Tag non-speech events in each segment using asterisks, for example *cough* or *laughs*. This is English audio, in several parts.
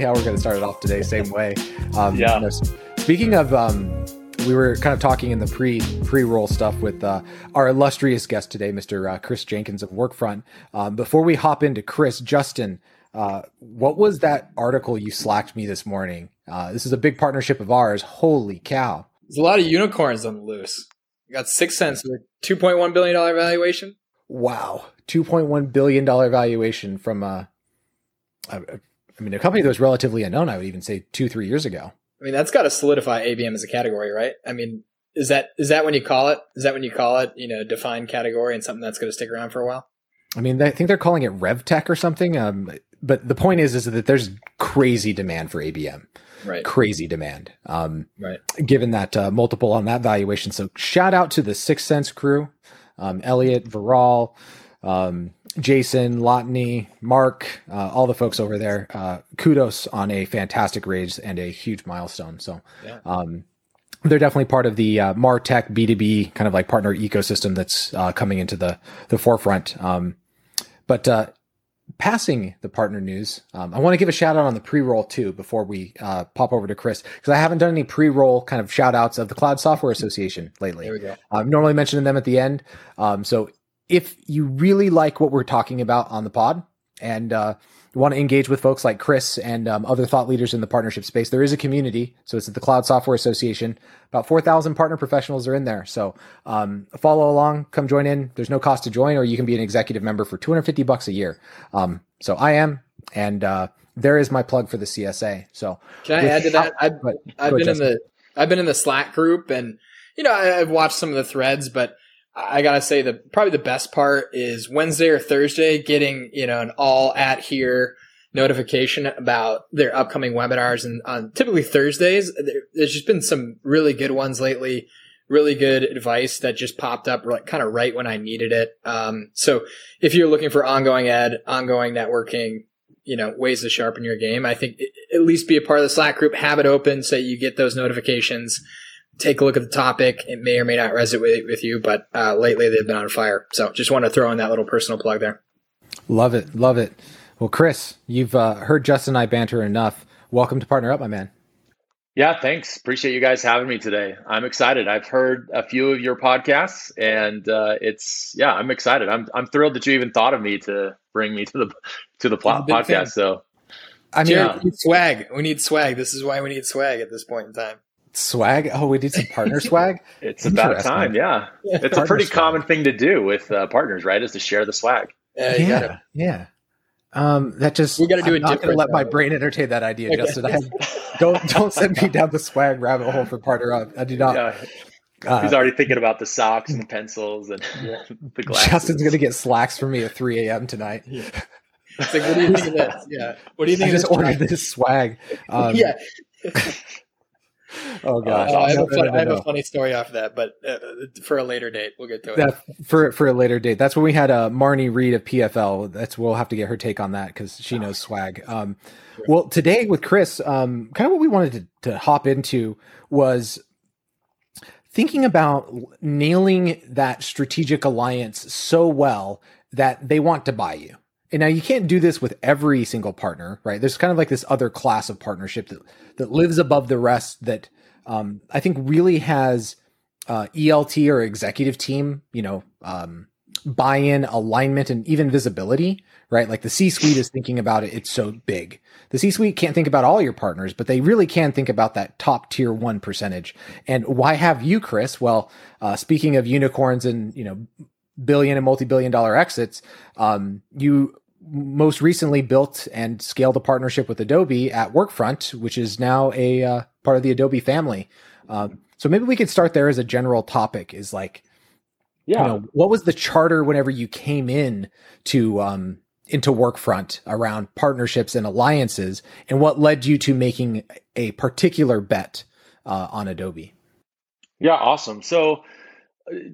probably how we're going to start it off today. Same way. Um, yeah. You know, speaking of, um, we were kind of talking in the pre pre roll stuff with uh, our illustrious guest today, Mr. Uh, Chris Jenkins of Workfront. Um, before we hop into Chris, Justin, uh, what was that article you slacked me this morning? Uh, this is a big partnership of ours. Holy cow! There's a lot of unicorns on the loose. You got 6sense with two point one billion dollar valuation. Wow, two point one billion dollar valuation from uh, a, I mean, a company that was relatively unknown. I would even say two, three years ago. I mean, that's got to solidify ABM as a category, right? I mean, is that is that when you call it? Is that when you call it, you know, defined category and something that's going to stick around for a while? I mean, I think they're calling it RevTech or something. Um, but the point is, is that there's crazy demand for ABM. Right. Crazy demand. Um, right. Given that uh, multiple on that valuation. So shout out to the 6sense crew, um, Elliot, Viral, um, Jason, Latane, Mark, uh, all the folks over there. Uh, kudos on a fantastic raise and a huge milestone. So, yeah. um, they're definitely part of the uh, Martech B2B kind of like partner ecosystem that's uh, coming into the the forefront. Um, but uh, passing the partner news, um, I want to give a shout out on the pre roll too before we uh, pop over to Chris because I haven't done any pre roll kind of shout outs of the Cloud Software Association lately. There we go. I'm normally mentioning them at the end. Um, so if you really like what we're talking about on the pod and uh, want to engage with folks like Chris and um, other thought leaders in the partnership space, there is a community. So it's at the Cloud Software Association. About 4,000 partner professionals are in there. So um, follow along, come join in. There's no cost to join, or you can be an executive member for 250 bucks a year. Um, so I am, and uh, there is my plug for the CSA. So can I add to that? I've, I've been in the I've been in the Slack group, and you know I've watched some of the threads, but I gotta say the probably the best part is Wednesday or Thursday getting you know an all at here notification about their upcoming webinars and on typically Thursdays. There's just been some really good ones lately. Really good advice that just popped up like kind of right when I needed it. Um, so if you're looking for ongoing ed, ongoing networking, you know, ways to sharpen your game, I think at least be a part of the Slack group, have it open so you get those notifications take a look at the topic. It may or may not resonate with you, but uh, lately they've been on fire. So just want to throw in that little personal plug there. Love it. Love it. Well, Chris, you've uh, heard Justin and I banter enough. Welcome to Partner Up, my man. Yeah, thanks. Appreciate you guys having me today. I'm excited. I've heard a few of your podcasts, and uh, it's yeah, I'm excited. I'm I'm thrilled that you even thought of me to bring me to the to the pl- podcast. Fan. So, I mean, Jared, we need swag. We need swag. This is why we need swag at this point in time. Swag? Oh, we did some partner *laughs* swag. it's about time. Yeah, it's a pretty swag. common thing to do with uh, partners, right? Is to share the swag. Yeah, yeah, gotta, yeah. Um, that just we got to do I'm it. Not going to let my brain entertain that idea, okay. Justin. I don't don't send me down the swag rabbit hole for partner up. I do not. Yeah. Uh, He's already thinking about the socks and the pencils and yeah. *laughs* the glasses. Justin's going to get slacks for me at 3 a.m. tonight. Yeah. It's like, what do you think of this? Yeah. What do you think? I just ordered this swag. Um, *laughs* yeah. Oh gosh, uh, I, have, no, a, fun, no, no, I have a funny story off that, but uh, for a later date, we'll get to it. That, for for a later date. That's when we had uh, Marnie Reed of PFL. That's we'll have to get her take on that because she knows swag. Um, sure. Well, today with Chris, um, kind of what we wanted to, to hop into was thinking about nailing that strategic alliance so well that they want to buy you. And now you can't do this with every single partner, right? There's kind of like this other class of partnership that that lives above the rest that um, I think really has uh, ELT or executive team, you know, um, buy-in, alignment, and even visibility, right? Like the C-suite is thinking about it; it's so big. The C-suite can't think about all your partners, but they really can think about that top tier one percentage. And why have you, Chris? Well, uh, speaking of unicorns and you know billion and multi-billion dollar exits, um, you most recently built and scaled a partnership with Adobe at Workfront, which is now a uh, part of the Adobe family. Um, so maybe we could start there as a general topic. Is like, yeah, you know, what was the charter whenever you came in to um, into Workfront around partnerships and alliances, and what led you to making a particular bet uh, on Adobe? Yeah, awesome. So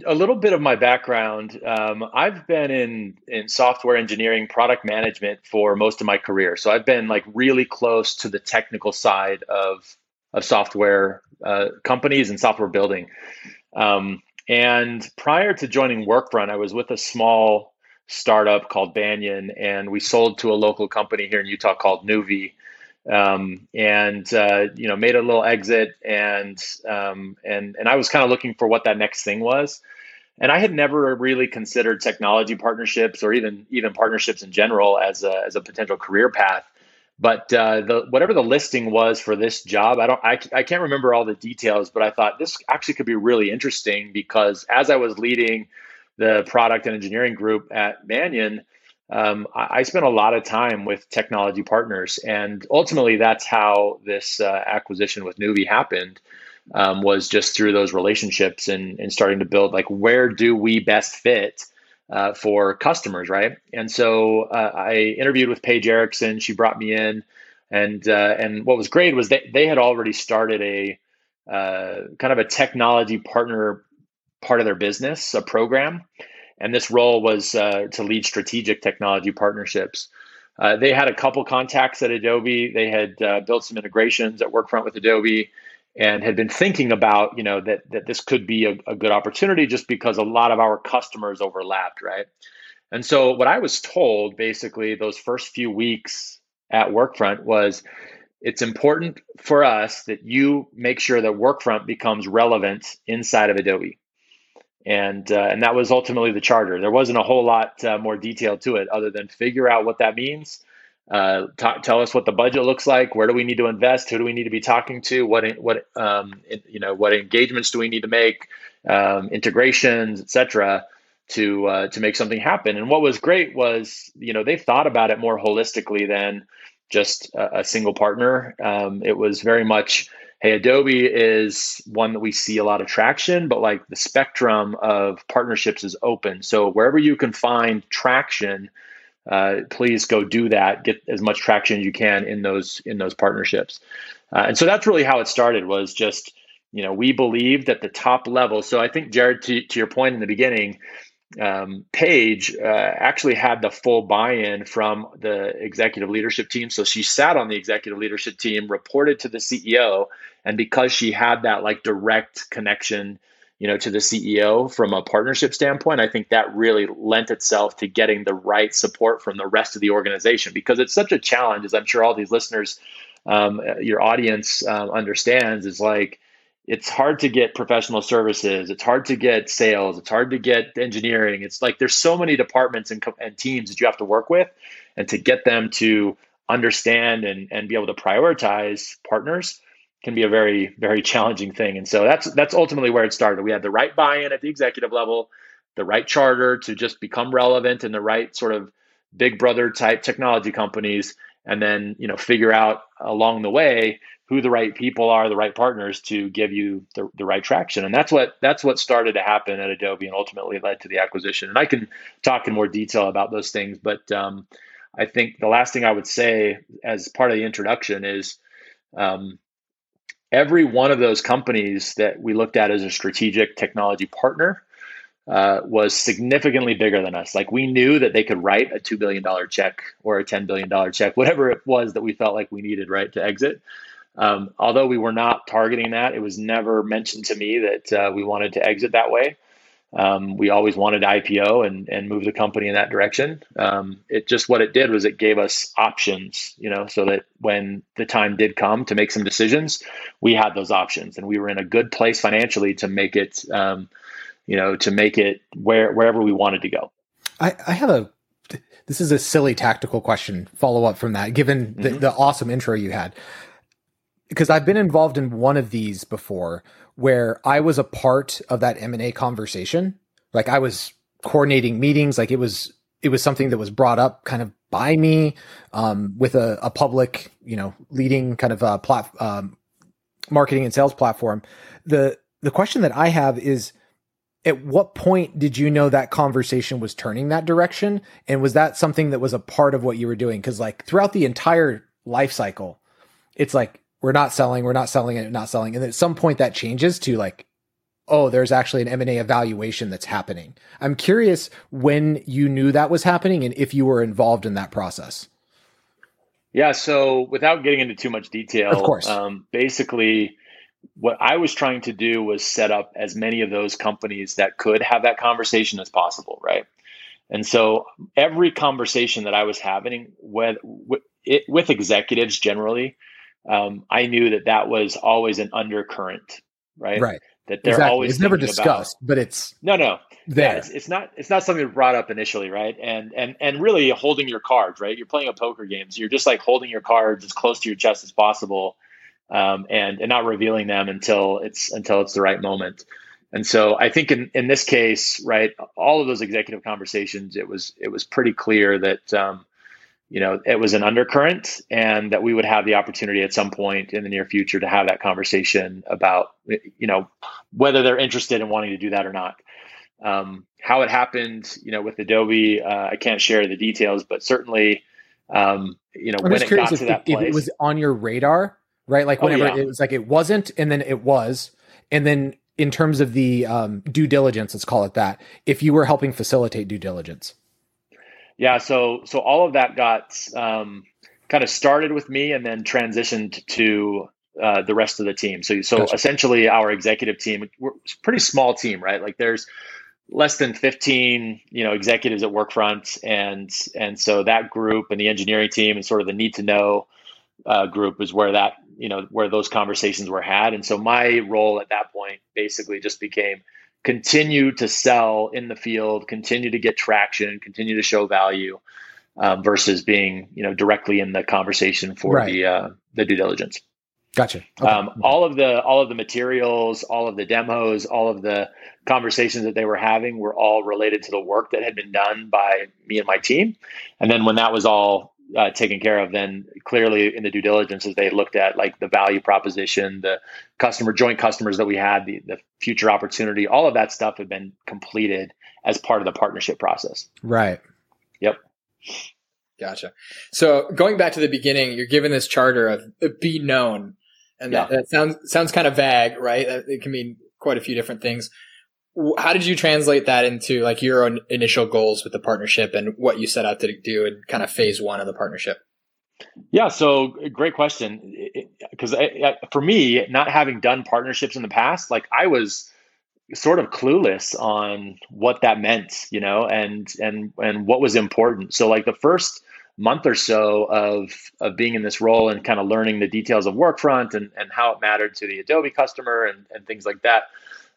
a little bit of my background um, i've been in in software engineering product management for most of my career so i've been like really close to the technical side of of software uh, companies and software building um, and prior to joining workfront i was with a small startup called Banyan, and we sold to a local company here in Utah called Nuvi. Um, and uh, you know, made a little exit, and um, and and I was kind of looking for what that next thing was, and I had never really considered technology partnerships or even even partnerships in general as a as a potential career path. But uh, the whatever the listing was for this job, I don't I, I can't remember all the details, but I thought this actually could be really interesting because as I was leading the product and engineering group at Banyan, um, I, I, spent a lot of time with technology partners, and ultimately that's how this uh, acquisition with Nuvi happened. Um, was just through those relationships and, and starting to build like where do we best fit uh, for customers, right? And so uh, I interviewed with Paige Erickson. She brought me in, and uh, and what was great was they they had already started a uh, kind of a technology partner part of their business, a program, and this role was uh, to lead strategic technology partnerships. Uh, they had a couple contacts at Adobe. They had uh, built some integrations at Workfront with Adobe, and had been thinking about you know that that this could be a, a good opportunity just because a lot of our customers overlapped, right? And so what I was told basically those first few weeks at Workfront was it's important for us that you make sure that Workfront becomes relevant inside of Adobe and uh, and that was ultimately the charter. There wasn't a whole lot uh, more detail to it other than figure out what that means. Uh, t- tell us what the budget looks like. Where do we need to invest? Who do we need to be talking to? What what um, you know? What engagements do we need to make? Um, integrations, etc. To uh, to make something happen. And what was great was you know they thought about it more holistically than just a, a single partner. Um, it was very much hey, Adobe is one that we see a lot of traction, but like the spectrum of partnerships is open. So wherever you can find traction, uh, please go do that. Get as much traction as you can in those in those partnerships. Uh, and so that's really how it started. Was just you know we believe that the top level. So I think Jared, to, to your point in the beginning, um, Paige uh, actually had the full buy-in from the executive leadership team. So she sat on the executive leadership team, reported to the CEO, and because she had that like direct connection, you know, to the CEO from a partnership standpoint, I think that really lent itself to getting the right support from the rest of the organization because it's such a challenge, as I'm sure all these listeners, um, your audience uh, understands, is like it's hard to get professional services it's hard to get sales it's hard to get engineering. It's like there's so many departments and, and teams that you have to work with and to get them to understand and, and be able to prioritize partners can be a very very challenging thing. And so that's that's ultimately where it started. We had the right buy-in at the executive level the right charter to just become relevant in the right sort of big brother type technology companies and then you know figure out along the way who the right people are, the right partners to give you the, the right traction. And that's what that's what started to happen at Adobe and ultimately led to the acquisition. And I can talk in more detail about those things, but um, I think the last thing I would say as part of the introduction is um, every one of those companies that we looked at as a strategic technology partner uh, was significantly bigger than us. Like we knew that they could write a $2 billion check or a $10 billion check, whatever it was that we felt like we needed, right, to exit. Um, although we were not targeting that, it was never mentioned to me that uh, we wanted to exit that way. Um, we always wanted to IPO and, and move the company in that direction. Um, it just what it did was it gave us options, you know, so that when the time did come to make some decisions, we had those options and we were in a good place financially to make it, um, you know, to make it where wherever we wanted to go. I, I have a this is a silly tactical question follow up from that given the, mm-hmm. the awesome intro you had because I've been involved in one of these before where I was a part of that M&A conversation. Like I was coordinating meetings, like it was it was something that was brought up kind of by me um, with a, a, public, you know, leading kind of a plat- um, marketing and sales platform. The the question that I have is at what point did you know that conversation was turning that direction and was that something that was a part of what you were doing cuz like throughout the entire life cycle it's like we're not selling, we're not selling it, not selling. And at some point that changes to like, oh, there's actually an M&A evaluation that's happening. I'm curious when you knew that was happening and if you were involved in that process. Yeah, so without getting into too much detail, of course. Um, basically, what I was trying to do was set up as many of those companies that could have that conversation as possible, right? And so every conversation that I was having with with, it, with executives generally, um, I knew that that was always an undercurrent, right? Right. That they're exactly. always it's never discussed, about, but it's no, no, there. Yeah, it's, it's, not it's not something brought up initially, right? And and and really holding your cards, right? You're playing a poker game, so you're just like holding your cards as close to your chest as possible, um, and and not revealing them until it's until it's the right moment. And so I think in, in this case, right, all of those executive conversations, it was it was pretty clear that um, you know it was an undercurrent, and that we would have the opportunity at some point in the near future to have that conversation about you know whether they're interested in wanting to do that or not. Um, how it happened, you know, with Adobe, uh, I can't share the details, but certainly, um, you know, I'm when it got if, to that place, it was on your radar, right? Like whenever oh, yeah. it was like it wasn't, and then it was, and then in terms of the um, due diligence, let's call it that, if you were helping facilitate due diligence. Yeah, so so all of that got um, kind of started with me, and then transitioned to uh, the rest of the team. So so gotcha. essentially, our executive team, we're a pretty small team, right? Like there's less than 15 you know executives at workfront and and so that group and the engineering team and sort of the need to know uh, group is where that you know where those conversations were had and so my role at that point basically just became continue to sell in the field continue to get traction continue to show value um, versus being you know directly in the conversation for right. the uh, the due diligence Gotcha. Okay. Um, all of the all of the materials, all of the demos, all of the conversations that they were having were all related to the work that had been done by me and my team. And then when that was all uh, taken care of, then clearly in the due diligence, as they looked at like the value proposition, the customer joint customers that we had, the, the future opportunity, all of that stuff had been completed as part of the partnership process. Right. Yep. Gotcha. So going back to the beginning, you're given this charter of be known and yeah. that, that, sounds sounds kind of vague, right? It can mean quite a few different things. How did you translate that into like your own initial goals with the partnership and what you set out to do in kind of phase one of the partnership? Yeah, so great question. Because for me, not having done partnerships in the past, like I was sort of clueless on what that meant, you know, and and and what was important. So like the first month or so of of being in this role and kind of learning the details of Workfront and, and how it mattered to the Adobe customer and, and things like that.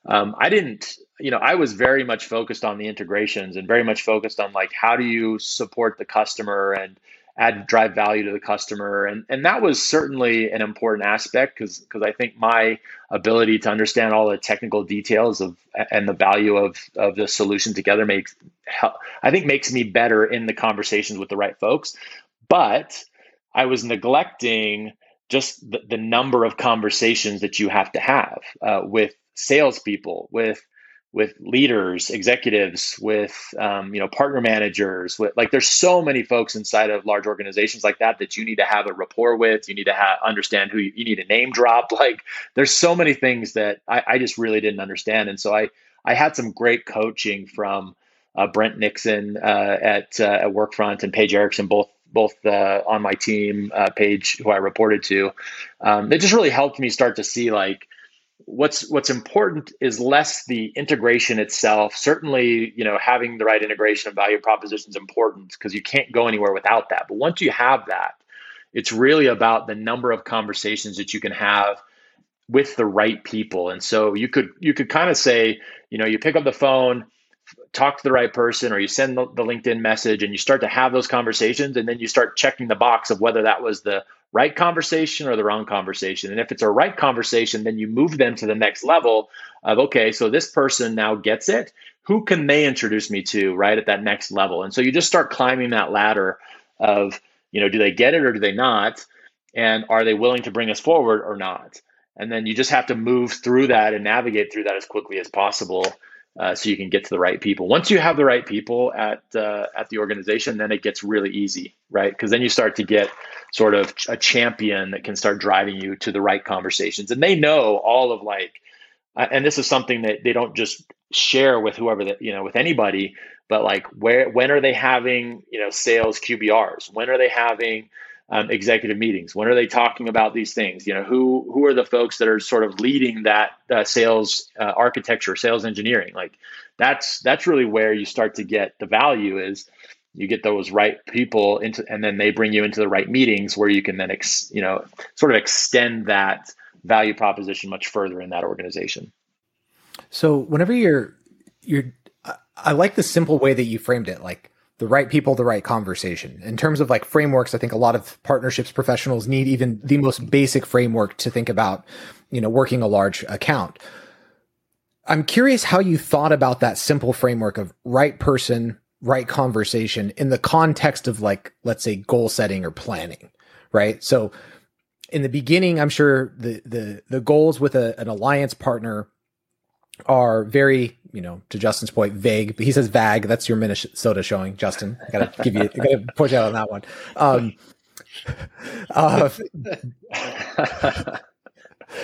Um, I didn't, you know, I was very much focused on the integrations and very much focused on like how do you support the customer and add drive value to the customer? And and that was certainly an important aspect because because I think my ability to understand all the technical details of and the value of of the solution together makes help, I think makes me better in the conversations with the right folks. But I was neglecting just the, the number of conversations that you have to have uh, with salespeople with with leaders, executives, with um, you know partner managers. With like, there's so many folks inside of large organizations like that that you need to have a rapport with. You need to have understand who you, you need a name drop. *laughs* Like, there's so many things that I, I, just really didn't understand, and so I I had some great coaching from uh, Brent Nixon uh, at uh, at Workfront and Paige Erickson, both both uh, on my team, uh, Paige, who I reported to. Um, it just really helped me start to see like what's what's important is less the integration itself. Certainly you know having the right integration and value proposition is important because you can't go anywhere without that. But once you have that it's really about the number of conversations that you can have with the right people. And so you could you could kind of say you know you pick up the phone talk to the right person or you send the, the linkedin message and you start to have those conversations and then you start checking the box of whether that was the right conversation or the wrong conversation. And if it's a right conversation, then you move them to the next level of, okay, so this person now gets it. Who can they introduce me to right at that next level? And so you just start climbing that ladder of, you know, do they get it or do they not? And are they willing to bring us forward or not? And then you just have to move through that and navigate through that as quickly as possible. Uh, so you can get to the right people. Once you have the right people at uh, at the organization, then it gets really easy, right? Because then you start to get sort of a champion that can start driving you to the right conversations. And they know all of like, uh, and this is something that they don't just share with whoever that, you know, with anybody, but like where, when are they having, you know, sales QBRs? When are they having, um, executive meetings? When are they talking about these things? You know, who who are the folks that are sort of leading that uh, sales uh, architecture, sales engineering? Like that's that's really where you start to get the value is you get those right people into and then they bring you into the right meetings where you can then ex, you know sort of extend that value proposition much further in that organization so whenever you're you're i like the simple way that you framed it like the right people, the right conversation. In terms of like frameworks, I think a lot of partnerships professionals need even the most basic framework to think about, you know, working a large account. I'm curious how you thought about that simple framework of right person, right conversation in the context of like, let's say goal setting or planning, right? So in the beginning, I'm sure the, the, the goals with a, an alliance partner are very, you know, to Justin's point, vague. But he says vague. That's your Minnesota showing, Justin. I gotta give you, I gotta push out on that one. Um, uh,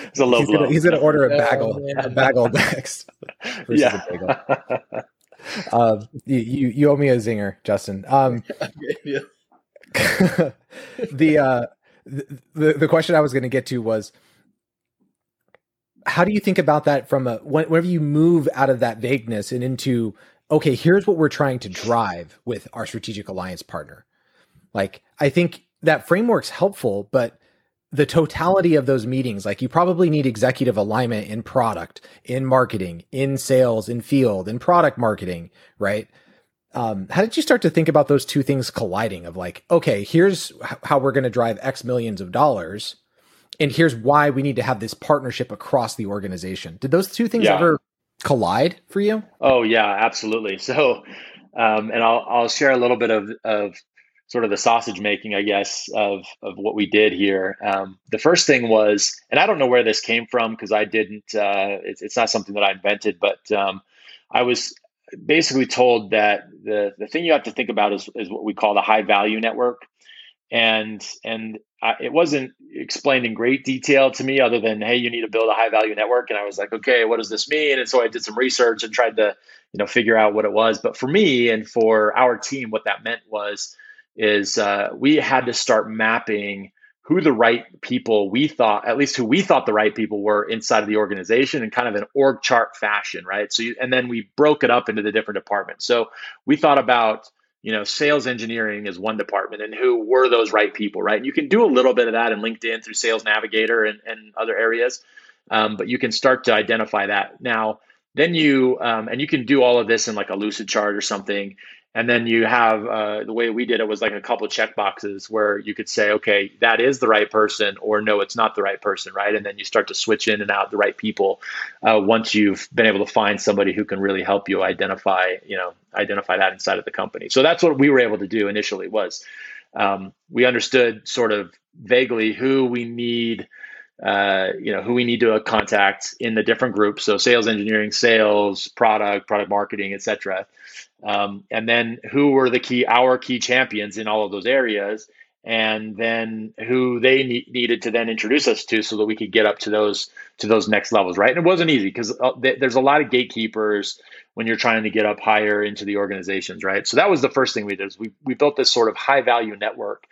it's *laughs* a low he's blow. Gonna, he's gonna order a bagel, oh, a bagel next. *laughs* yeah. Uh, you, you, you owe me a zinger, Justin. Um, *laughs* the, uh, the the question I was going to get to was how do you think about that from a whenever you move out of that vagueness and into okay here's what we're trying to drive with our strategic alliance partner. Like i think that framework's helpful but the totality of those meetings like you probably need executive alignment in product in marketing in sales in field in product marketing right? Um, how did you start to think about those two things colliding of like okay here's how we're going to drive x millions of dollars and here's why we need to have this partnership across the organization. Did those two things yeah. ever collide for you? Oh yeah, absolutely. *laughs* So, um, and I'll I'll share a little bit of of sort of the sausage making, I guess, of of what we did here. Um, the first thing was, and I don't know where this came from because I didn't. Uh, it's, it's not something that I invented, but um, I was basically told that the the thing you have to think about is is what we call the high value network and and I, it wasn't explained in great detail to me other than hey you need to build a high value network and i was like okay what does this mean? And so i did some research and tried to you know figure out what it was. But for me and for our team what that meant was is uh, we had to start mapping who the right people we thought at least who we thought the right people were inside of the organization in kind of an org chart fashion right? So you, and then we broke it up into the different departments. So we thought about you know, sales engineering is one department and who were those right people, right? And you can do a little bit of that in LinkedIn through Sales Navigator and, and other areas, um, but you can start to identify that. Now, then you, um, and you can do all of this in like a Lucid chart or something. And then you have uh, the way we did it was like a couple check boxes where you could say, okay, that is the right person, or no, it's not the right person, right? And then you start to switch in and out the right people uh, once you've been able to find somebody who can really help you identify, you know, identify that inside of the company. So that's what we were able to do initially. Was um, we understood sort of vaguely who we need uh, you know who we need to contact in the different groups so sales engineering sales product product marketing etc um, and then who were the key our key champions in all of those areas? And then who they ne- needed to then introduce us to so that we could get up to those to those next levels right? And it wasn't easy because uh, th- there's a lot of gatekeepers when you're trying to get up higher into the organizations right? So that was the first thing we did is we, we built this sort of high value network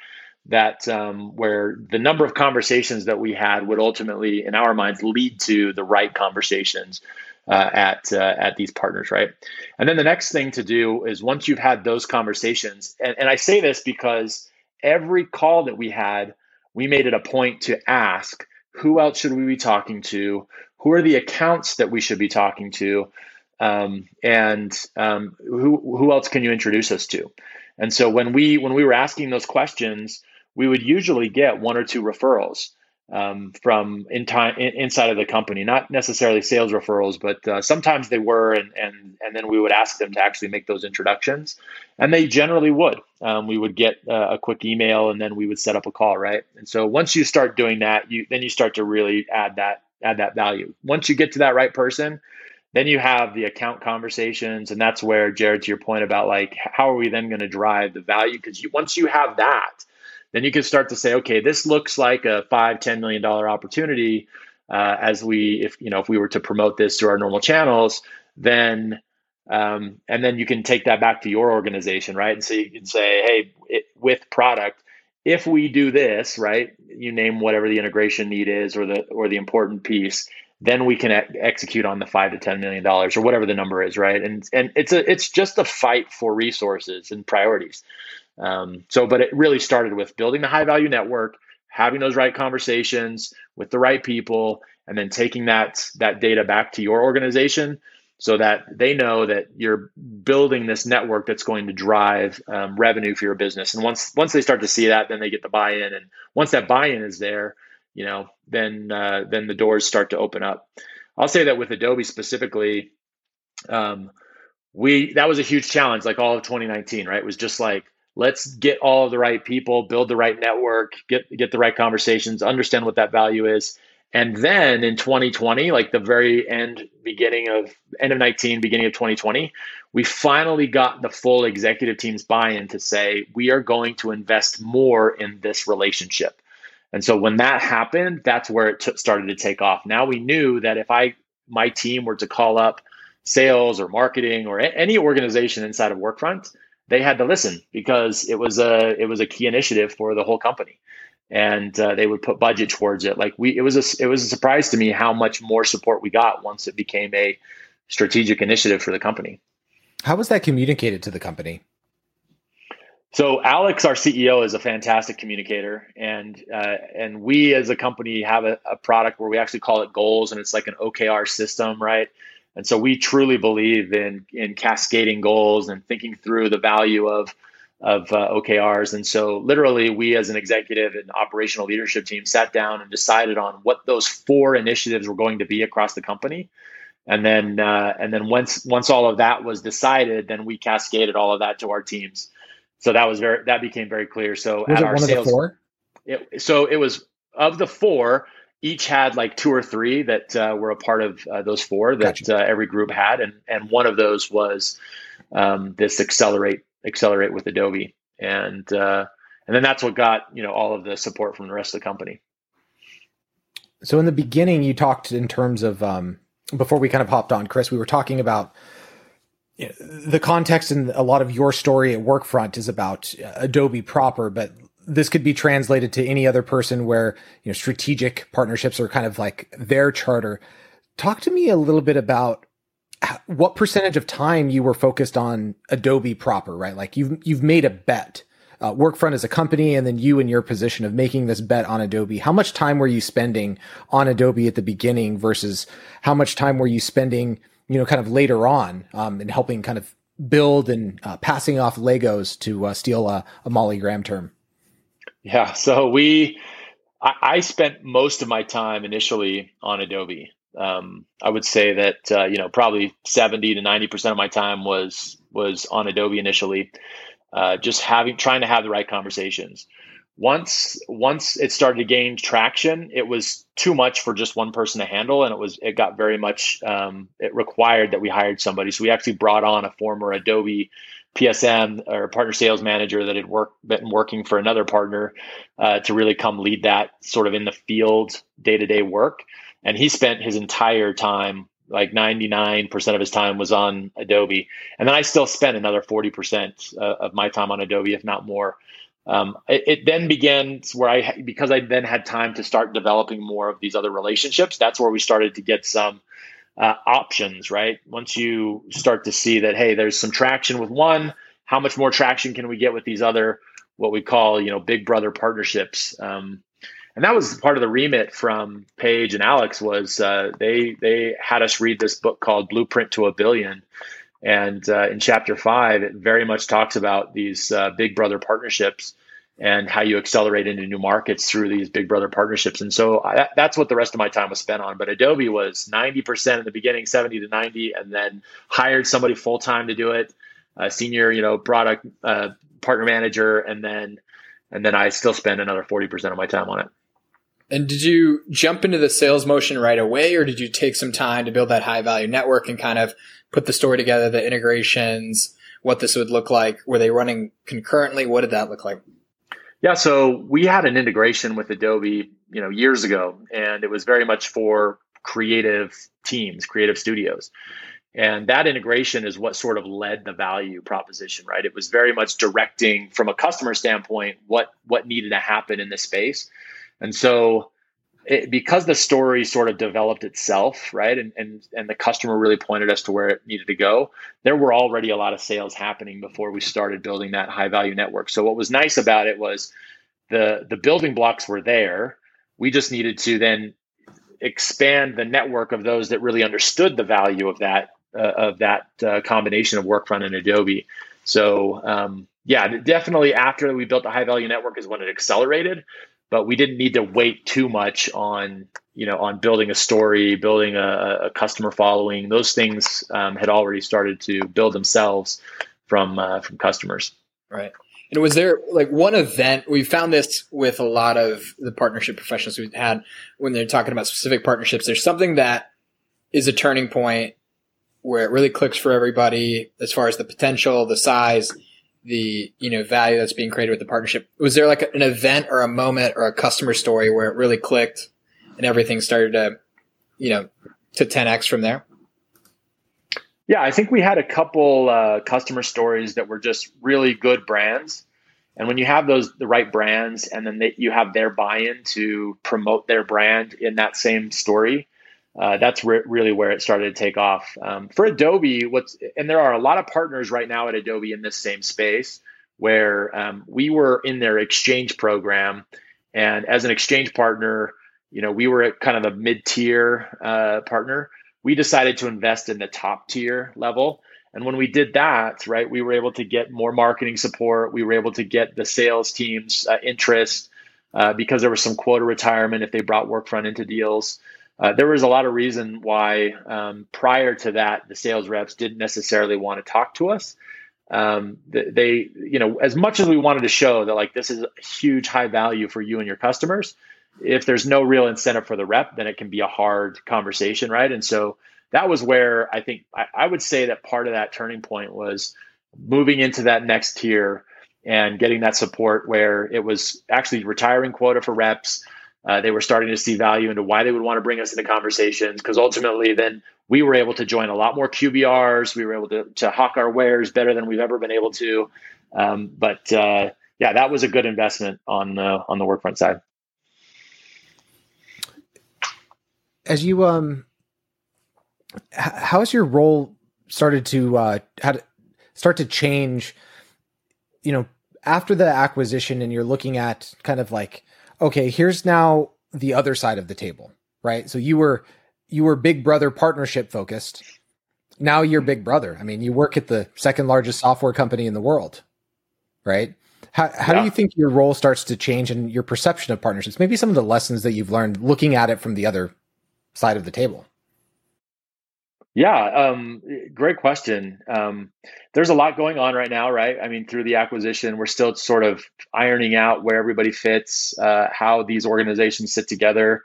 that um, where the number of conversations that we had would ultimately, in our minds, lead to the right conversations uh, at uh, at these partners, right? And then the next thing to do is once you've had those conversations, and, and I say this because every call that we had, we made it a point to ask who else should we be talking to, who are the accounts that we should be talking to, um, and um, who who else can you introduce us to? And so when we when we were asking those questions we would usually get one or two referrals um, from in time, in, inside of the company, not necessarily sales referrals, but uh, sometimes they were, and and and then we would ask them to actually make those introductions, and they generally would. Um, we would get uh, a quick email, and then we would set up a call, right? And so once you start doing that, you then you start to really add that add that value. Once you get to that right person, then you have the account conversations, and that's where Jared, to your point about like how are we then going to drive the value? Because once you have that then you can start to say, okay, this looks like a five, ten million dollar opportunity. Uh, as we, if you know, if we were to promote this through our normal channels, then um, and then you can take that back to your organization, right? And so you can say, hey, it, with product, if we do this, right, you name whatever the integration need is or the or the important piece, then we can execute on the five to ten million dollars or whatever the number is, right? And and it's a it's just a fight for resources and priorities. Um, so, but it really started with building the high value network, having those right conversations with the right people, and then taking that that data back to your organization so that they know that you're building this network that's going to drive um, revenue for your business. And once once they start to see that, then they get the buy-in. And once that buy-in is there, you know, then uh, then the doors start to open up. I'll say that with Adobe specifically, um, we that was a huge challenge. Like all of 2019, right? It was just like let's get all of the right people, build the right network, get get the right conversations, understand what that value is, and then in 2020, like the very end, beginning of end of 19, beginning of 2020, we finally got the full executive team's buy-in to say we are going to invest more in this relationship. And so when that happened, that's where it t- started to take off. Now we knew that if I my team were to call up sales or marketing or a- any organization inside of Workfront, they had to listen because it was a it was a key initiative for the whole company and uh, they would put budget towards it. Like we, it was a, it was a surprise to me how much more support we got once it became a strategic initiative for the company. How was that communicated to the company? So Alex, our CEO, is a fantastic communicator, and uh, and we as a company have a, a, product where we actually call it goals, and it's like an OKR system, right? And so we truly believe in in cascading goals and thinking through the value of of uh, OKRs. And so, literally, we as an executive and operational leadership team sat down and decided on what those four initiatives were going to be across the company. And then, uh, and then once once all of that was decided, then we cascaded all of that to our teams. So that was very that became very clear. So was at our sales, four? It, so it was of the four. Each had like two or three that uh, were a part of uh, those four that gotcha. Uh, every group had, and and one of those was um, this accelerate accelerate with Adobe, and uh, and then that's what got you know all of the support from the rest of the company. So in the beginning, you talked in terms of um, before we kind of hopped on, Chris. We were talking about you know, the context and a lot of your story at Workfront is about Adobe proper, but this could be translated to any other person where you know strategic partnerships are kind of like their charter. Talk to me a little bit about what percentage of time you were focused on Adobe proper, right? Like you've you've made a bet. Uh, Workfront as a company, and then you in your position of making this bet on Adobe. How much time were you spending on Adobe at the beginning versus how much time were you spending, you know, kind of later on, um, in helping kind of build and uh, passing off Legos to uh, steal a, a Molly Graham term? Yeah, *laughs* so we, I, I spent most of my time initially on Adobe. Um, I would say that uh, you know probably seventy to ninety percent of my time was was on Adobe initially, uh, just having trying to have the right conversations. Once once it started to gain traction, it was too much for just one person to handle, and it was it got very much um, it required that we hired somebody. So we actually brought on a former Adobe PSM or partner sales manager that had worked been working for another partner uh, to really come lead that sort of in the field day to day work. And he spent his entire time like 99% of his time was on adobe. And then i still spent another 40% uh, of my time on adobe if not more. Um, it, it, then begins where i because i then had time to start developing more of these other relationships that's where we started to get some uh, options right? Once you start to see that hey there's some traction with one how much more traction can we get with these other what we call you know big brother partnerships? Um, and that was part of the remit from Paige and Alex was uh, they they had us read this book called Blueprint to a Billion, and uh, in chapter five, it very much talks about these uh, big brother partnerships and how you accelerate into new markets through these big brother partnerships. And so I, that's what the rest of my time was spent on. But Adobe was ninety percent in the beginning, seventy to ninety, and then hired somebody full time to do it, a senior you know product uh, partner manager, and then and then I still spend another forty percent of my time on it. And did you jump into the sales motion right away, or did you take some time to build that high value network and kind of put the story together, the integrations, what this would look like? Were they running concurrently? What did that look like? Yeah, so we had an integration with Adobe, you know, years ago, and it was very much for creative teams, creative studios. And that integration is what sort of led the value proposition, right? It was very much directing from a customer standpoint what what needed to happen in this space. And so it, because the story sort of developed itself, right, and, and and the customer really pointed us to where it needed to go, there were already a lot of sales happening before we started building that high value network. So what was nice about it was the the building blocks were there. We just needed to then expand the network of those that really understood the value of that uh, of that uh, combination of Workfront and Adobe. So um, yeah, definitely after we built the high value network is when it accelerated but we didn't need to wait too much on you know on building a story building a, a customer following. Those things um, had already started to build themselves from uh, from customers. Right. And was there like one event we found this with a lot of the partnership professionals we've had when they're talking about specific partnerships there's something that is a turning point where it really clicks for everybody as far as the potential the size the you know value that's being created with the partnership. Was there like an event or a moment or a customer story where it really clicked and everything started to you know to 10x from there? Yeah i think we had a couple uh, customer stories that were just really good brands. And when you have those the right brands and then they, you have their buy-in to promote their brand in that same story uh, that's re- really where it started to take off. Um, for Adobe, what's and there are a lot of partners right now at Adobe in this same space where um, we were in their exchange program, and as an exchange partner, you know, we were kind of the mid-tier uh, partner. We decided to invest in the top tier level. And when we did that, right, we were able to get more marketing support. We were able to get the sales teams uh, interest uh, because there was some quota retirement if they brought Workfront into deals. Uh, there was a lot of reason why um, prior to that the sales reps didn't necessarily want to talk to us. Um, they you know as much as we wanted to show that like this is a huge high value for you and your customers if there's no real incentive for the rep then it can be a hard conversation right? And so that was where i think I, I would say that part of that turning point was moving into that next tier and getting that support where it was actually retiring quota for reps uh, they were starting to see value into why they would want to bring us into conversations because ultimately then we were able to join a lot more QBRs. We were able to, to hawk our wares better than we've ever been able to. Um, but uh, yeah, that was a good investment on the on the Workfront side. As you um, how has your role started to uh, to start to change? You know, after the acquisition, and you're looking at kind of like okay, here's now the other side of the table, right? So you were you were big brother partnership focused. Now you're big brother. I mean, you work at the second largest software company in the world, right? How, how yeah. do you think your role starts to change and your perception of partnerships? Maybe some of the lessons that you've learned looking at it from the other side of the table. Yeah, um, great question. Um, there's a lot going on right now, right? I mean, through the acquisition, we're still sort of ironing out where everybody fits, uh, how these organizations sit together,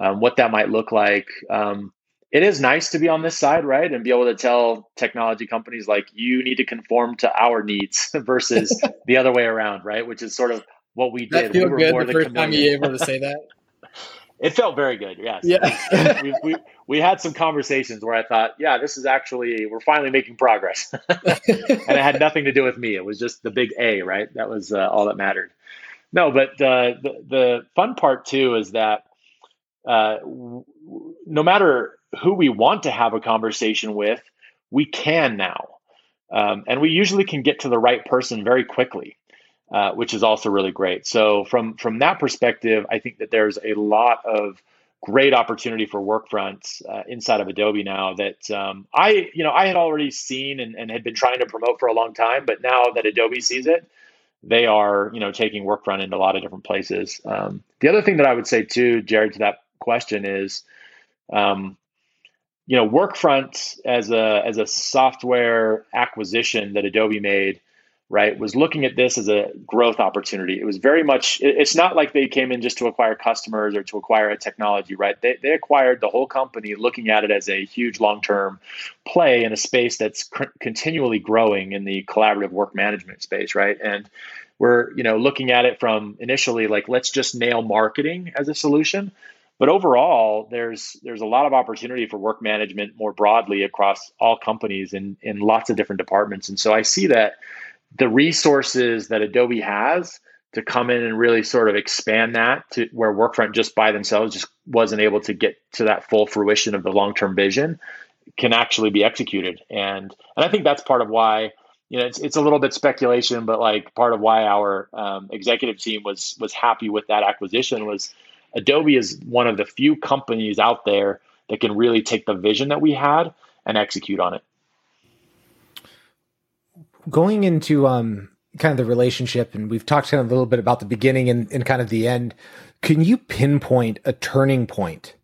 um, what that might look like. Um, it is nice to be on this side, right, and be able to tell technology companies like you need to conform to our needs *laughs* versus *laughs* the other way around, right? Which is sort of what we did. That feel we good the first time you able to say that. *laughs* It felt very good. Yes. Yeah. we, we, we had some conversations where I thought, yeah, this is actually we're finally making progress, *laughs* and it had nothing to do with me. It was just the big A, right? That was uh, all that mattered. No, but uh, the the fun part too is that uh, w- no matter who we want to have a conversation with, we can now, um, and we usually can get to the right person very quickly. Uh, which is also really great. So from from that perspective, I think that there's a lot of great opportunity for Workfront uh, inside of Adobe now that um, I you know I had already seen and, and had been trying to promote for a long time, but now that Adobe sees it, they are you know taking Workfront into a lot of different places. Um, the other thing that I would say too, Jared, to that question is. Um, you know, Workfront as a as a software acquisition that Adobe made right, was looking at this as a growth opportunity. It was very much, it's not like they came in just to acquire customers or to acquire a technology, right? They, they acquired the whole company looking at it as a huge long term play in a space that's continually growing in the collaborative work management space, right? And we're, you know, looking at it from initially like, let's just nail marketing as a solution. but overall, there's there's a lot of opportunity for work management more broadly across all companies in in lots of different departments. And so I see that the resources that Adobe has to come in and really sort of expand that to where Workfront just by themselves just wasn't able to get to that full fruition of the long term vision can actually be executed. And and I think that's part of why you know it's it's a little bit speculation, but like part of why our um, executive team was was happy with that acquisition was Adobe is one of the few companies out there that can really take the vision that we had and execute on it. Going into um, kind of the relationship, and we've talked kind of a little bit about the beginning and, and kind of the end. Can you pinpoint a turning point?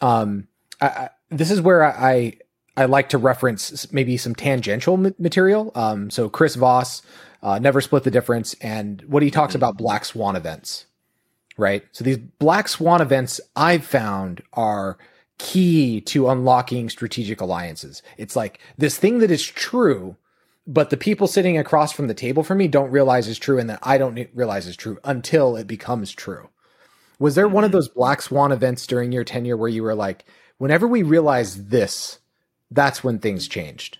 Um, I, I, this is where I, I like to reference maybe some tangential material. Um, so Chris Voss, uh, never split the difference, and what he talks about black swan events right? So these black swan events I've found are key to unlocking strategic alliances. It's like this thing that is true, but the people sitting across from the table from me don't realize is true and that I don't realize is true until it becomes true. Was there one of those black swan events during your tenure where you were like, whenever we realize this, that's when things changed?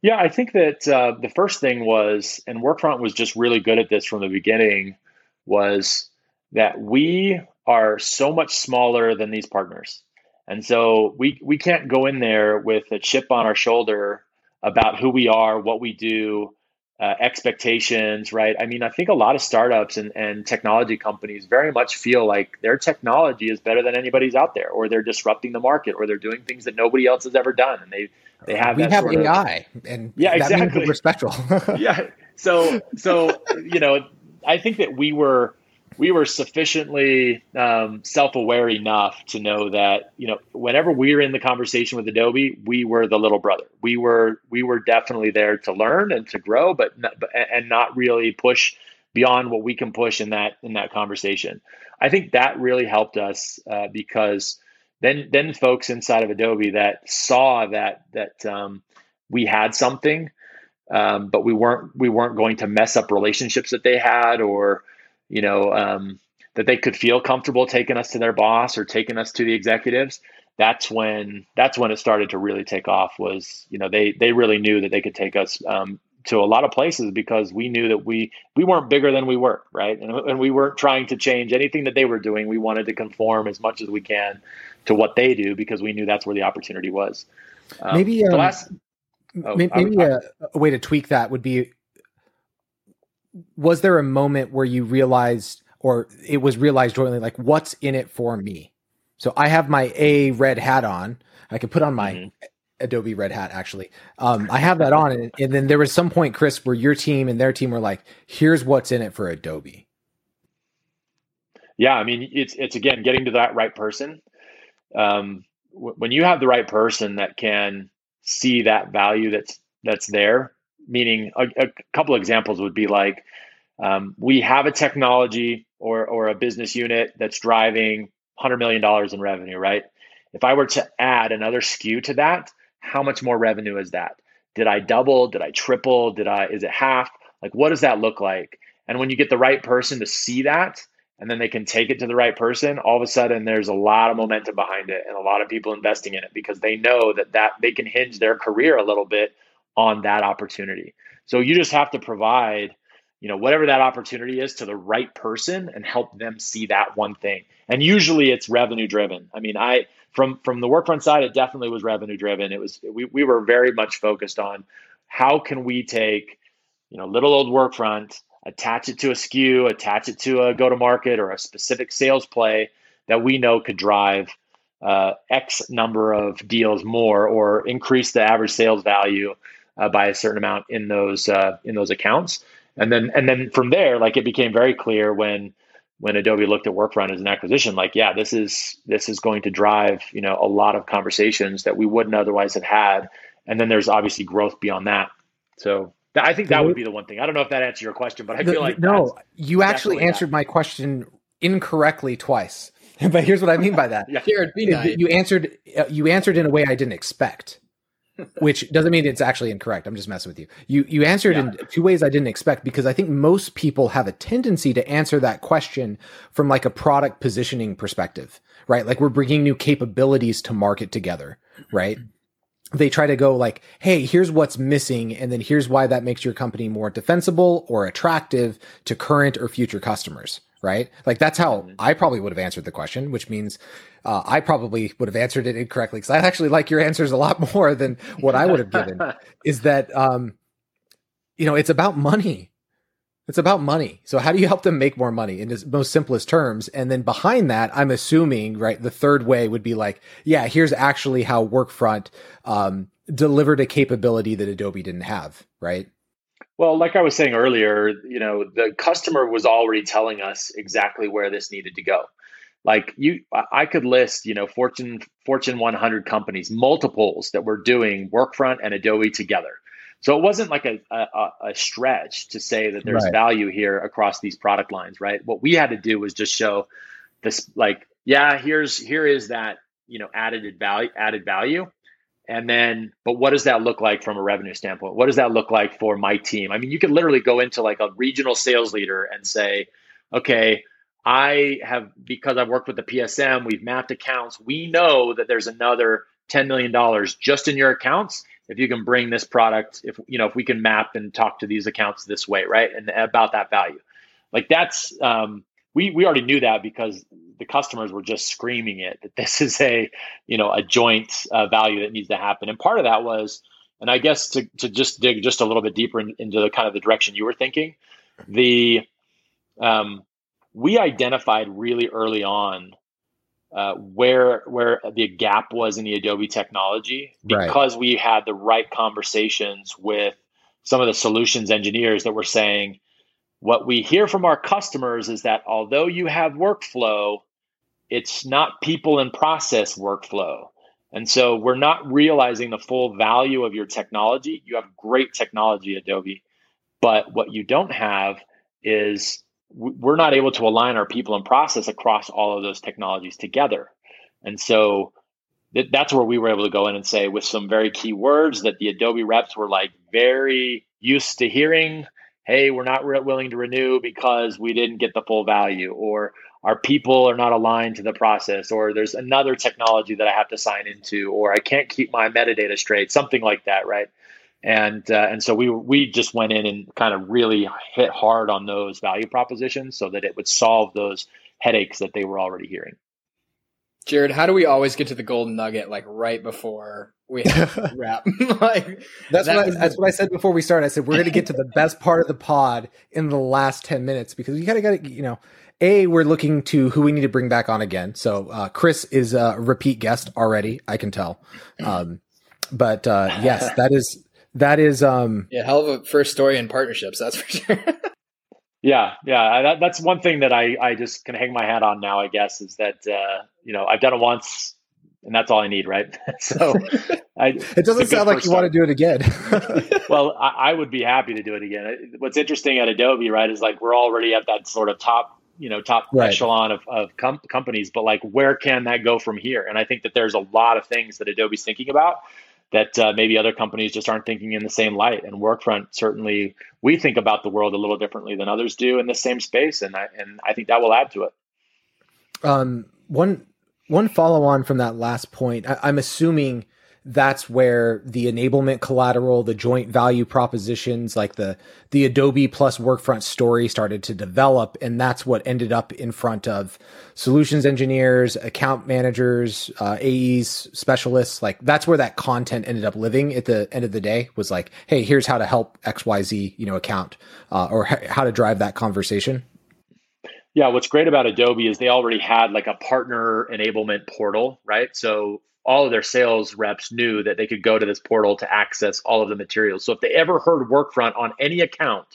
Yeah, I think that uh, the first thing was, and Workfront was just really good at this from the beginning, was that we are so much smaller than these partners. And so we, we can't go in there with a chip on our shoulder about who we are, what we do, uh, expectations, right? I mean, I think a lot of startups and, and technology companies very much feel like their technology is better than anybody's out there, or they're disrupting the market, or they're doing things that nobody else has ever done, and they they have we have AI, of, and yeah, exactly. we're special. *laughs* yeah, so so you know I think that we were we were sufficiently um, self-aware enough to know that you know whenever we were in the conversation with Adobe, we were the little brother. We were we were definitely there to learn and to grow, but, not, but and not really push beyond what we can push in that in that conversation. I think that really helped us uh, because then then folks inside of Adobe that saw that that um, we had something um, but we weren't we weren't going to mess up relationships that they had or you know um, that they could feel comfortable taking us to their boss or taking us to the executives that's when that's when it started to really take off was you know they they really knew that they could take us um, to a lot of places because we knew that we we weren't bigger than we were right? And, and we weren't trying to change anything that they were doing. We wanted to conform as much as we can to what they do because we knew that's where the opportunity was. Um, maybe um, the last Oh, maybe a, a way to tweak that would be was there a moment where you realized or it was realized jointly like what's in it for me so i have my a red hat on i could put on my mm-hmm. adobe red hat actually um, i have that on and, and, then there was some point chris where your team and their team were like here's what's in it for adobe yeah i mean it's it's again getting to that right person um, w- when you have the right person that can see that value that's that's there. Meaning, a, a couple examples would be like um, we have a technology or or a business unit that's driving hundred million dollars in revenue, right? If I were to add another SKU to that, how much more revenue is that? Did I double? Did I triple? Did I? Is it half? Like, what does that look like? And when you get the right person to see that, and then they can take it to the right person all of a sudden there's a lot of momentum behind it and a lot of people investing in it because they know that that they can hinge their career a little bit on that opportunity. So you just have to provide you know whatever that opportunity is to the right person and help them see that one thing. And usually it's revenue driven. I mean i from from the workfront side it definitely was revenue driven. It was we, we were very much focused on how can we take you know little old workfront attach it to a SKU, attach it to a go to market or a specific sales play that we know could drive uh, X number of deals more or increase the average sales value uh, by a certain amount in those uh, in those accounts. And then and then from there, like it became very clear when when Adobe looked at Workfront as an acquisition, like yeah, this is this is going to drive you know a lot of conversations that we wouldn't otherwise have had. And then there's obviously growth beyond that. So I think that would be the one thing. I don't know if that answers your question, but I feel like no. You actually answered that. my question incorrectly twice. *laughs* but here's what I mean by that. *laughs* yeah. Jared, be nice. You answered. Uh, you answered in a way I didn't expect. Which doesn't mean it's actually incorrect. I'm just messing with you. You you answered yeah. in two ways I didn't expect because I think most people have a tendency to answer that question from like a product positioning perspective, right? Like we're bringing new capabilities to market together, right? They try to go like, "Hey, here's what's missing and then here's why that makes your company more defensible or attractive to current or future customers." Right? Like that's how mm-hmm. I probably would have answered the question, which means uh, I probably would have answered it incorrectly because I actually like your answers a lot *laughs* more than what I would have given. is that um, you know it's about money. It's about money. So how do you help them make more money in the most simplest terms? And then behind that, I'm assuming right the third way would be like, yeah, here's actually how Workfront um, delivered a capability that Adobe didn't have, right? Well, like I was saying earlier, you know, the customer was already telling us exactly where this needed to go like you i could list you know fortune fortune 100 companies multiples that were doing workfront and adobe together so it wasn't like a, a, a stretch to say that there's right. value here across these product lines right? What we had to do was just show this like yeah here's here is that you know added value added value. And then but what does that look like from a revenue standpoint? What does that look like for my team? I mean you could literally go into like a regional sales leader and say okay I have, because I've worked with the PSM, we've mapped accounts. We know that there's another $10 million just in your accounts if you can bring this product, if, you know, if we can map and talk to these accounts this way, right? And about that value. Like that's, um, we, we already knew that because the customers were just screaming it that *laughs* this is a, you know, a joint uh, value that needs to happen. And part of that was, and I guess to, to just dig just a little bit deeper in, into the kind of the direction you were thinking, the, um, we identified really early on uh, where where the gap was in the Adobe technology because right. we had the right conversations with some of the solutions engineers that were saying what we hear from our customers is that although you have workflow, it's not people and process workflow. And so we're not realizing the full value of your technology. You have great technology, Adobe, but what you don't have is we're not able to align our people and process across all of those technologies together. And so th- that's where we were able to go in and say with some very key words that the Adobe reps were like very used to hearing, hey, we're not re- willing to renew because we didn't get the full value, or our people are not aligned to the process, or there's another technology that I have to sign into, or I can't keep my metadata straight, something like that, right? And uh, and so we we just went in and kind of really hit hard on those value propositions so that it would solve those headaches that they were already hearing. Jared, how do we always get to the golden nugget like right before we *laughs* wrap? *laughs* like that's that what I, that's what I said before we started. I said we're going to get to the *laughs* best part of the pod in the last ten minutes because we gotta got to you know. A, we're looking to who we need to bring back on again. So uh, Chris is a repeat guest already. I can tell. *clears throat* Um, but uh, yes, that is that is um yeah hell of a first story in partnerships that's for *laughs* sure. Yeah yeah that, that's one thing that i i just can hang my hat on now i guess is that uh you know i've done it once and that's all i need right? *laughs* So I, *laughs* it doesn't sound like you start. want to do it again. Well I, I would be happy to do it again. What's interesting at adobe right is like we're already at that sort of top you know top right. echelon of, of com- companies but like where can that go from here? And i think that there's a lot of things that adobe's thinking about that uh, maybe other companies just aren't thinking in the same light. And Workfront certainly we think about the world a little differently than others do in the same space, and I and I think that will add to it. Um, one one follow on from that last point, I, I'm assuming that's where the enablement collateral, the joint value propositions, like the the Adobe plus Workfront story started to develop, and that's what ended up in front of solutions engineers, account managers, uh, AEs, specialists. Like that's where that content ended up living at the end of the day. Was like, hey, here's how to help X Y Z, you know, account, uh, or how to drive that conversation. Yeah, what's great about Adobe is they already had like a partner enablement portal, right? So all of their sales reps knew that they could go to this portal to access all of the materials. So if they ever heard Workfront on any account,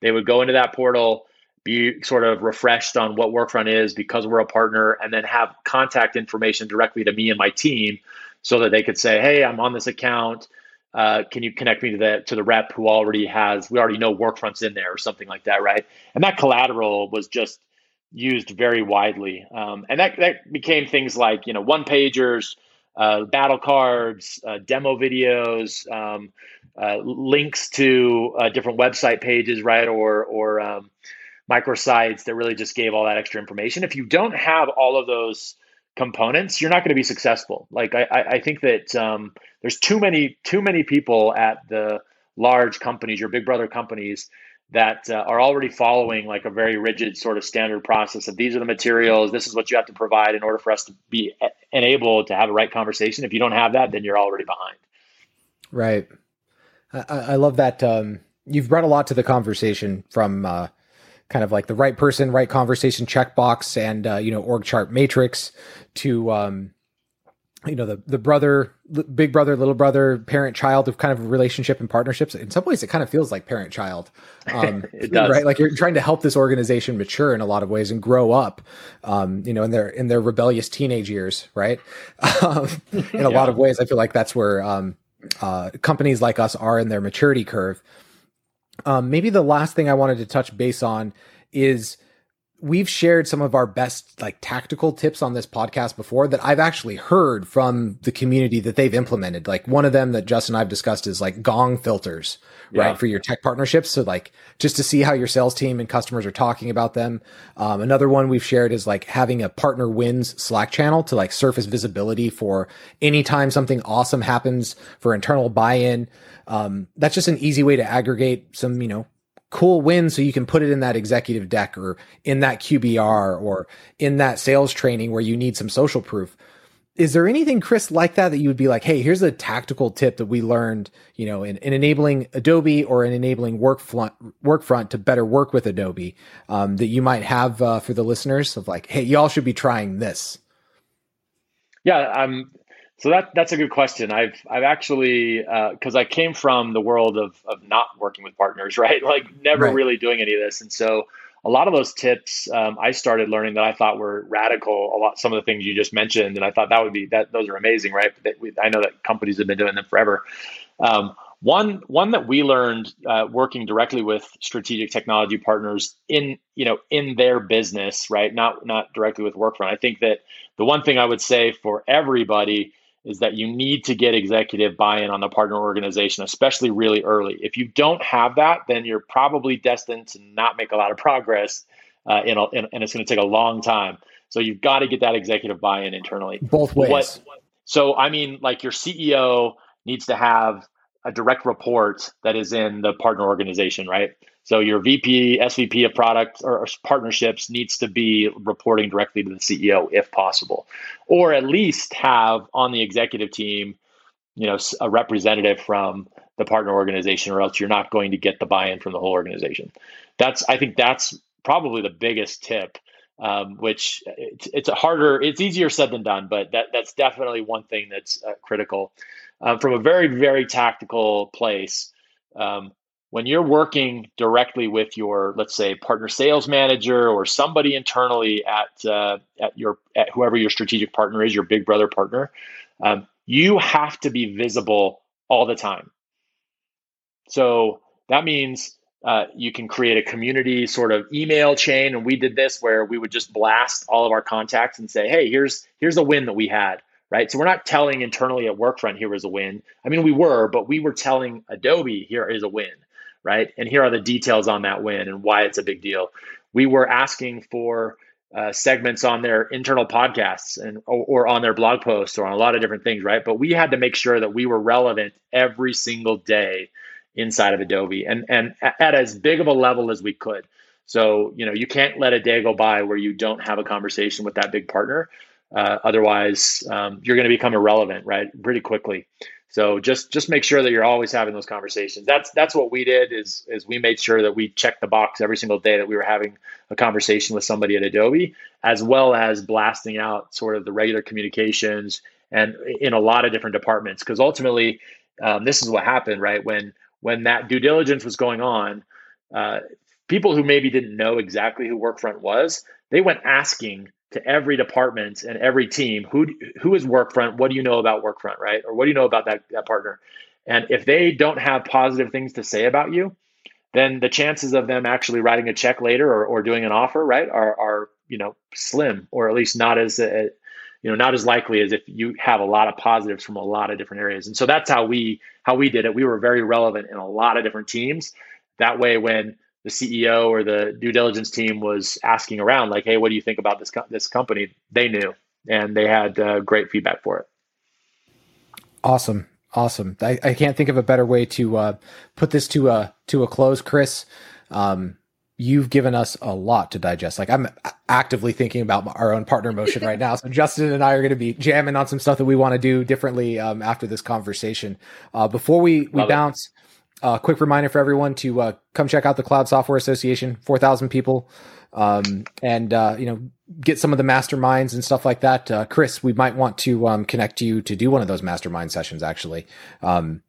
they would go into that portal, be sort of refreshed on what Workfront is because we're a partner, and then have contact information directly to me and my team so that they could say, Hey, I'm on this account. Uh, can you connect me to the to the rep who already has we already know Workfront's in there or something like that, right? And that collateral was just used very widely, um, and that that became things like you know one pagers, uh, battle cards, uh, demo videos, um, uh, links to uh, different website pages, right, or or um, microsites that really just gave all that extra information. If you don't have all of those components, you're not going to be successful. Like I, I think that um, there's too many too many people at the large companies, your big brother companies, that uh, are already following like a very rigid sort of standard process of these are the materials, this is what you have to provide in order for us to be enabled to have a right conversation. If you don't have that, then you're already behind. Right. I, I love that. Um, you've brought a lot to the conversation from uh, kind of like the right person, right conversation checkbox, and uh, you know org chart matrix to um, you know the the brother, big brother, little brother, parent child of kind of relationship and partnerships. In some ways, it kind of feels like parent child, um, *laughs* it does. right? Like you're trying to help this organization mature in a lot of ways and grow up, um, you know, in their in their rebellious teenage years, right? *laughs* Um, in a yeah. lot of ways, I feel like that's where um, uh, companies like us are in their maturity curve. Um, maybe the last thing I wanted to touch base on is we've shared some of our best like tactical tips on this podcast before that I've actually heard from the community that they've implemented. Like one of them that Justin and I've discussed is like gong filters, yeah. right? For your tech partnerships. So like just to see how your sales team and customers are talking about them. Um, another one we've shared is like having a partner wins Slack channel to like surface visibility for anytime something awesome happens for internal buy-in. Um, that's just an easy way to aggregate some, you know, cool win so you can put it in that executive deck or in that QBR or in that sales training where you need some social proof. Is there anything, Chris, like that that you would be like, hey, here's a tactical tip that we learned, you know, in, in enabling Adobe or in enabling Workfront, Workfront to better work with Adobe um, that you might have uh, for the listeners of like, hey, y'all should be trying this? Yeah, I'm so that that's a good question. I've I've actually because uh, I came from the world of of not working with partners, *laughs* right? Like never right. really doing any of this, and so a lot of those tips um, I started learning that I thought were radical. A lot some of the things you just mentioned, and I thought that would be that those are amazing, right? We, I know that companies have been doing them forever. Um, one one that we learned uh, working directly with strategic technology partners in you know in their business, right? Not not directly with Workfront. I think that the one thing I would say for everybody is that you need to get executive buy-in on the partner organization, especially really early. If you don't have that, then you're probably destined to not make a lot of progress, uh, in a, in, and it's going to take a long time. So you've got to get that executive buy-in internally. Both ways. What, so I mean, like your CEO needs to have a direct report that is in the partner organization, right? So your VP, SVP of product or partnerships needs to be reporting directly to the CEO if possible, or at least have on the executive team, you know, a representative from the partner organization, or else you're not going to get the buy-in from the whole organization. That's I think that's probably the biggest tip. Um, which it's, it's a harder, it's easier said than done, but that that's definitely one thing that's uh, critical. Um, from a very very tactical place, um, when you're working directly with your let's say partner sales manager or somebody internally at uh, at your at whoever your strategic partner is your big brother partner um, you have to be visible all the time. So that means uh, you can create a community sort of email chain and we did this where we would just blast all of our contacts and say hey here's here's a win that we had right? So we're not telling internally at workfront here is a win. I mean we were but we were telling adobe here is a win right? And here are the details on that win and why it's a big deal. We were asking for uh, segments on their internal podcasts and or, or, on their blog posts or on a lot of different things, right? But we had to make sure that we were relevant every single day inside of Adobe and and at as big of a level as we could. So you know you can't let a day go by where you don't have a conversation with that big partner. Uh, otherwise, um, you're going to become irrelevant, right? Pretty quickly. So just just make sure that you're always having those conversations. That's that's what we did is is we made sure that we checked the box every single day that we were having a conversation with somebody at Adobe, as well as blasting out sort of the regular communications and in a lot of different departments. Because ultimately, um, this is what happened, right? When when that due diligence was going on, uh, people who maybe didn't know exactly who Workfront was, they went asking to every department and every team who who is workfront? What do you know about workfront right? Or what do you know about that, that partner? And if they don't have positive things to say about you then the chances of them actually writing a check later or, or doing an offer right are, are you know slim or at least not as uh, you know not as likely as if you have a lot of positives from a lot of different areas. And so that's how we how we did it. We were very relevant in a lot of different teams. That way when the ceo or the due diligence team was asking around like hey what do you think about this co- this company they knew and they had uh, great feedback for it awesome awesome I, I can't think of a better way to uh, put this to a to a close chris um, you've given us a lot to digest. Like I'm actively thinking about our own partner motion right now. So *laughs* Justin and I are going to be jamming on some stuff that we want to do differently um, after this conversation. Uh, before we we Love bounce, a uh, quick reminder for everyone to uh, come check out the Cloud Software Association. Four thousand people, um, and uh, you know get some of the masterminds and stuff like that. Uh, Chris, we might want to um, connect you to do one of those mastermind sessions actually. Um,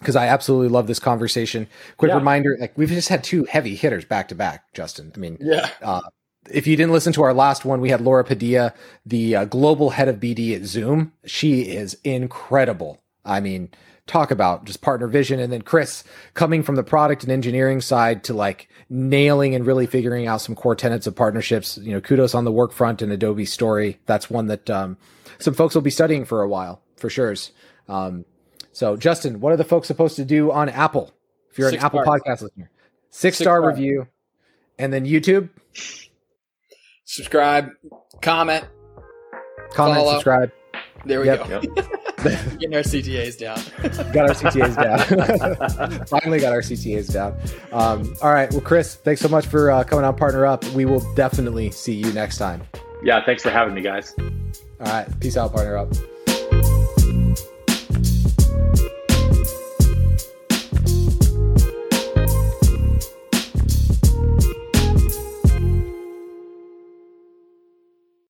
because I absolutely love this conversation. Quick yeah. reminder: like we've just had two heavy hitters back to back. Justin, I mean, yeah. Uh, if you didn't listen to our last one, we had Laura Padilla, the uh, global head of BD at Zoom. She is incredible. I mean, talk about just partner vision. And then Chris coming from the product and engineering side to like nailing and really figuring out some core tenets of partnerships. You know, kudos on the Workfront and Adobe story. That's one that um, some folks will be studying for a while for sure. Um, so, Justin, what are the folks supposed to do on Apple if you're Six an Apple podcast listener? Six, Six star review, and then YouTube. Subscribe, comment, comment, follow. subscribe. There we yep. go. Yep. *laughs* *laughs* Getting our CTAs down. *laughs* got our CTAs down. *laughs* Finally got our CTAs down. Um, all right. Well, Chris, thanks so much for uh, coming on Partner Up. We will definitely see you next time. Yeah. Thanks for having me, guys. All right. Peace out, Partner Up.